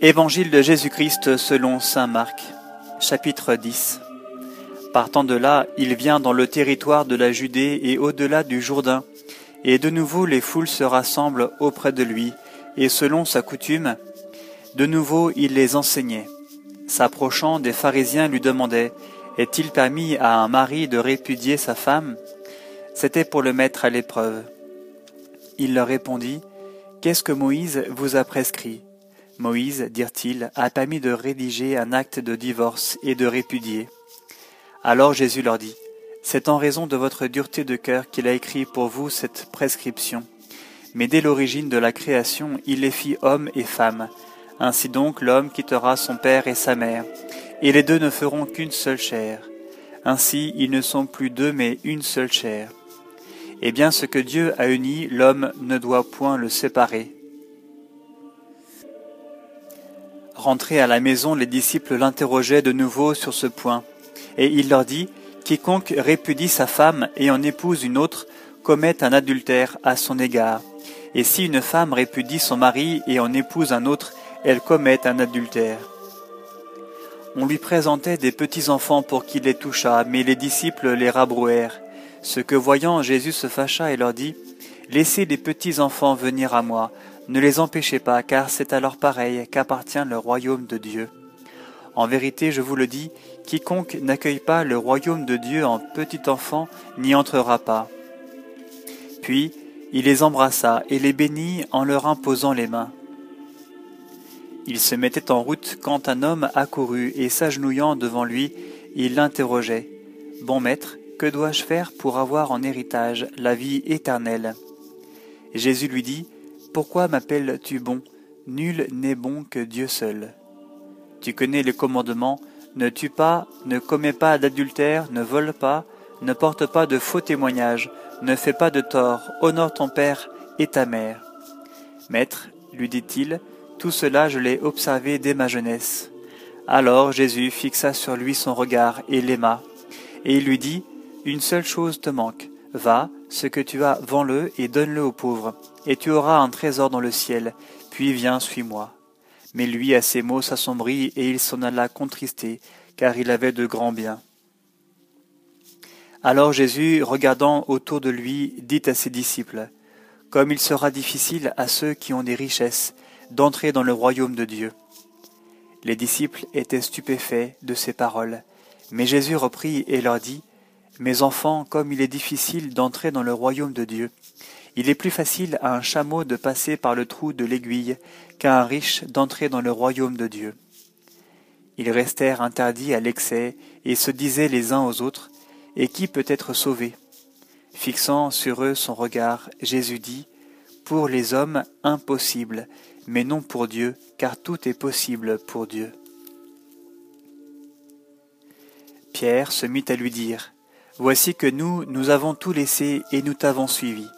Évangile de Jésus-Christ selon Saint Marc, chapitre 10. Partant de là, il vient dans le territoire de la Judée et au-delà du Jourdain, et de nouveau les foules se rassemblent auprès de lui, et selon sa coutume, de nouveau il les enseignait. S'approchant, des pharisiens lui demandaient Est-il permis à un mari de répudier sa femme? C'était pour le mettre à l'épreuve. Il leur répondit Qu'est-ce que Moïse vous a prescrit? Moïse, dirent-ils, a permis de rédiger un acte de divorce et de répudier. Alors Jésus leur dit, C'est en raison de votre dureté de cœur qu'il a écrit pour vous cette prescription. Mais dès l'origine de la création, il les fit hommes et femmes. Ainsi donc l'homme quittera son père et sa mère, et les deux ne feront qu'une seule chair. Ainsi ils ne sont plus deux mais une seule chair. Eh bien ce que Dieu a uni, l'homme ne doit point le séparer. Rentrés à la maison, les disciples l'interrogeaient de nouveau sur ce point. Et il leur dit, Quiconque répudie sa femme et en épouse une autre commet un adultère à son égard. Et si une femme répudie son mari et en épouse un autre, elle commet un adultère. On lui présentait des petits enfants pour qu'il les touchât, mais les disciples les rabrouèrent. Ce que voyant, Jésus se fâcha et leur dit, Laissez les petits enfants venir à moi, ne les empêchez pas, car c'est à leur pareil qu'appartient le royaume de Dieu. En vérité, je vous le dis, quiconque n'accueille pas le royaume de Dieu en petit enfant n'y entrera pas. Puis il les embrassa et les bénit en leur imposant les mains. Il se mettait en route quand un homme accourut et s'agenouillant devant lui, il l'interrogeait. Bon maître, que dois-je faire pour avoir en héritage la vie éternelle? Jésus lui dit, pourquoi m'appelles-tu bon? Nul n'est bon que Dieu seul. Tu connais les commandements, ne tue pas, ne commets pas d'adultère, ne vole pas, ne porte pas de faux témoignages, ne fais pas de tort, honore ton père et ta mère. Maître, lui dit-il, tout cela je l'ai observé dès ma jeunesse. Alors Jésus fixa sur lui son regard et l'aima, et il lui dit, Une seule chose te manque, va, ce que tu as, vends-le et donne-le aux pauvres, et tu auras un trésor dans le ciel, puis viens, suis-moi. Mais lui, à ces mots, s'assombrit, et il s'en alla contristé, car il avait de grands biens. Alors Jésus, regardant autour de lui, dit à ses disciples, Comme il sera difficile à ceux qui ont des richesses d'entrer dans le royaume de Dieu. Les disciples étaient stupéfaits de ces paroles, mais Jésus reprit et leur dit, Mes enfants, comme il est difficile d'entrer dans le royaume de Dieu, il est plus facile à un chameau de passer par le trou de l'aiguille qu'à un riche d'entrer dans le royaume de Dieu. Ils restèrent interdits à l'excès et se disaient les uns aux autres, Et qui peut être sauvé? Fixant sur eux son regard, Jésus dit, Pour les hommes, impossible, mais non pour Dieu, car tout est possible pour Dieu. Pierre se mit à lui dire, Voici que nous, nous avons tout laissé et nous t'avons suivi.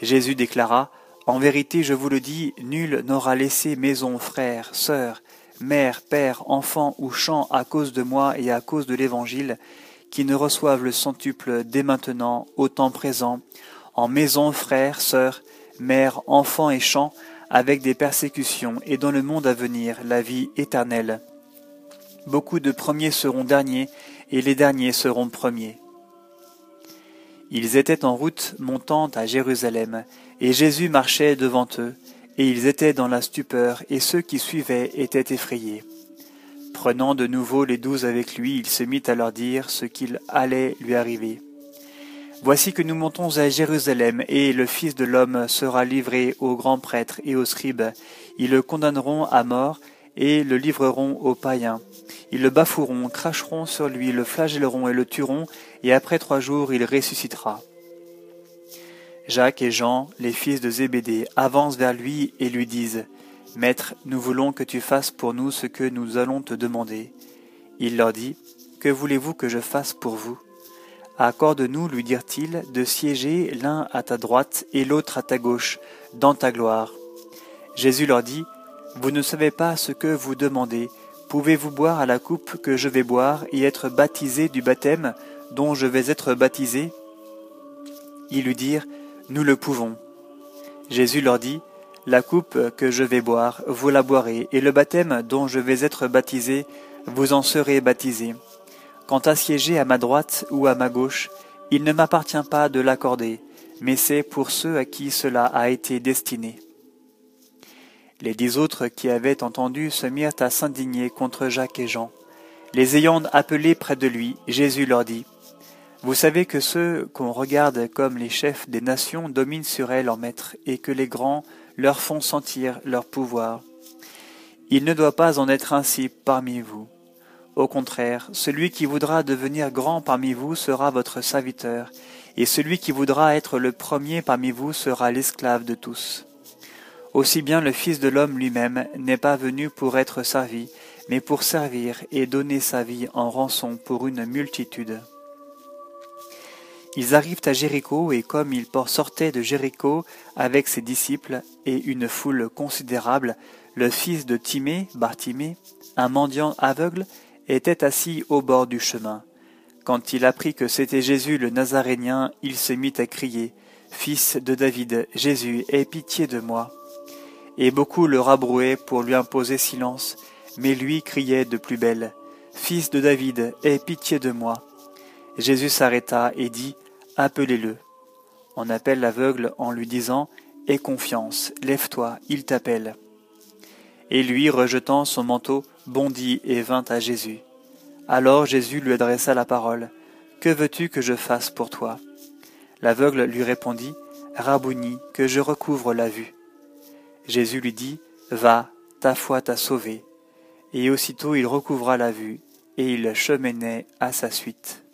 Jésus déclara, En vérité je vous le dis, nul n'aura laissé maison, frère, sœur, mère, père, enfant ou champ à cause de moi et à cause de l'Évangile, qui ne reçoive le centuple dès maintenant, au temps présent, en maison, frère, sœur, mère, enfant et champ, avec des persécutions, et dans le monde à venir la vie éternelle. Beaucoup de premiers seront derniers, et les derniers seront premiers. Ils étaient en route montant à Jérusalem, et Jésus marchait devant eux, et ils étaient dans la stupeur, et ceux qui suivaient étaient effrayés. Prenant de nouveau les douze avec lui, il se mit à leur dire ce qu'il allait lui arriver. Voici que nous montons à Jérusalem, et le Fils de l'homme sera livré aux grands prêtres et aux scribes. Ils le condamneront à mort, et le livreront aux païens. Ils le bafoueront, cracheront sur lui, le flagelleront et le tueront, et après trois jours il ressuscitera. Jacques et Jean, les fils de Zébédée, avancent vers lui et lui disent Maître, nous voulons que tu fasses pour nous ce que nous allons te demander. Il leur dit Que voulez-vous que je fasse pour vous? Accorde-nous, lui dirent-ils, de siéger l'un à ta droite et l'autre à ta gauche, dans ta gloire. Jésus leur dit Vous ne savez pas ce que vous demandez. Pouvez-vous boire à la coupe que je vais boire et être baptisé du baptême dont je vais être baptisé? Ils lui dirent, Nous le pouvons. Jésus leur dit, La coupe que je vais boire, vous la boirez, et le baptême dont je vais être baptisé, vous en serez baptisé. Quant à siéger à ma droite ou à ma gauche, il ne m'appartient pas de l'accorder, mais c'est pour ceux à qui cela a été destiné. Les dix autres qui avaient entendu se mirent à s'indigner contre Jacques et Jean. Les ayant appelés près de lui, Jésus leur dit, Vous savez que ceux qu'on regarde comme les chefs des nations dominent sur elles en maître, et que les grands leur font sentir leur pouvoir. Il ne doit pas en être ainsi parmi vous. Au contraire, celui qui voudra devenir grand parmi vous sera votre serviteur, et celui qui voudra être le premier parmi vous sera l'esclave de tous. Aussi bien le Fils de l'homme lui-même n'est pas venu pour être servi, mais pour servir et donner sa vie en rançon pour une multitude. Ils arrivent à Jéricho, et comme il sortait de Jéricho avec ses disciples et une foule considérable, le fils de Timée, Bartimée, un mendiant aveugle, était assis au bord du chemin. Quand il apprit que c'était Jésus le Nazarénien, il se mit à crier, Fils de David, Jésus, aie pitié de moi. Et beaucoup le rabrouaient pour lui imposer silence, mais lui criait de plus belle, Fils de David, aie pitié de moi. Jésus s'arrêta et dit, Appelez-le. On appelle l'aveugle en lui disant Aie confiance, lève-toi, il t'appelle. Et lui, rejetant son manteau, bondit et vint à Jésus. Alors Jésus lui adressa la parole. Que veux-tu que je fasse pour toi? L'aveugle lui répondit, Rabouni, que je recouvre la vue. Jésus lui dit, Va, ta foi t'a sauvé. Et aussitôt il recouvra la vue, et il cheminait à sa suite.